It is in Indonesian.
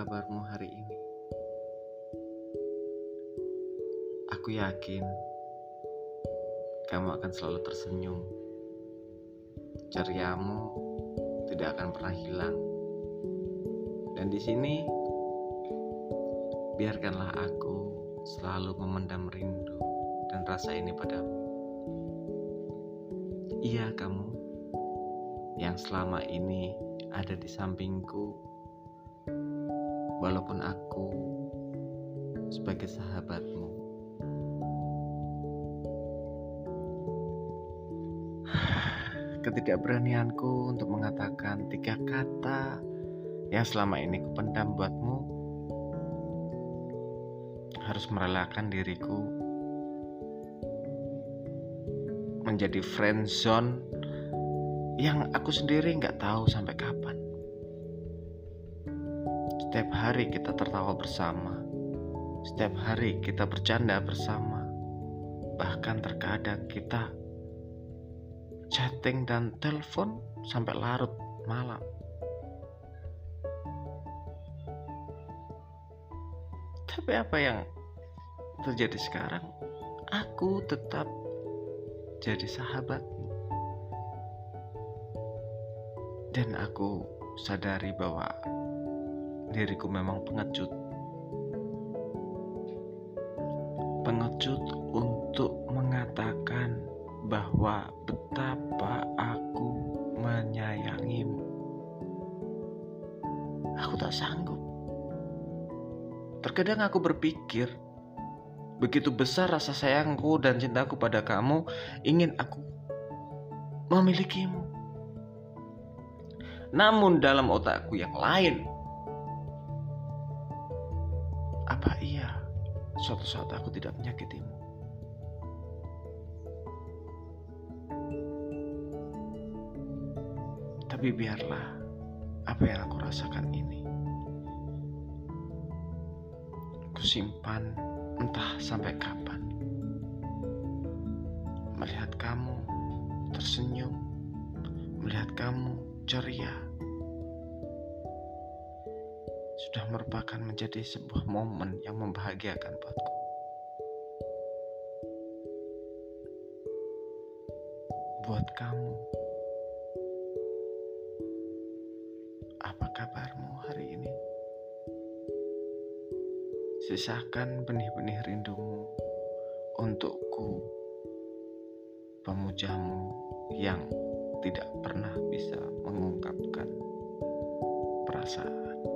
kabarmu hari ini? Aku yakin kamu akan selalu tersenyum. Ceriamu tidak akan pernah hilang. Dan di sini biarkanlah aku selalu memendam rindu dan rasa ini padamu. Iya, kamu yang selama ini ada di sampingku, walaupun aku sebagai sahabatmu. Ketidakberanianku untuk mengatakan tiga kata yang selama ini kupendam buatmu harus merelakan diriku menjadi friend zone yang aku sendiri nggak tahu sampai kapan. Setiap hari kita tertawa bersama, setiap hari kita bercanda bersama, bahkan terkadang kita chatting dan telepon sampai larut malam. Tapi apa yang terjadi sekarang? Aku tetap jadi sahabatmu dan aku sadari bahwa diriku memang pengecut. Pengecut untuk mengatakan bahwa betapa aku menyayangimu. Aku tak sanggup. Terkadang aku berpikir, begitu besar rasa sayangku dan cintaku pada kamu, ingin aku memilikimu. Namun dalam otakku yang lain, apa iya suatu saat aku tidak menyakitimu? Tapi biarlah apa yang aku rasakan ini. Aku simpan entah sampai kapan. Melihat kamu tersenyum, melihat kamu ceria sudah merupakan menjadi sebuah momen yang membahagiakan buatku. Buat kamu, apa kabarmu hari ini? Sisakan benih-benih rindumu untukku, pemujamu yang tidak pernah bisa mengungkapkan perasaan.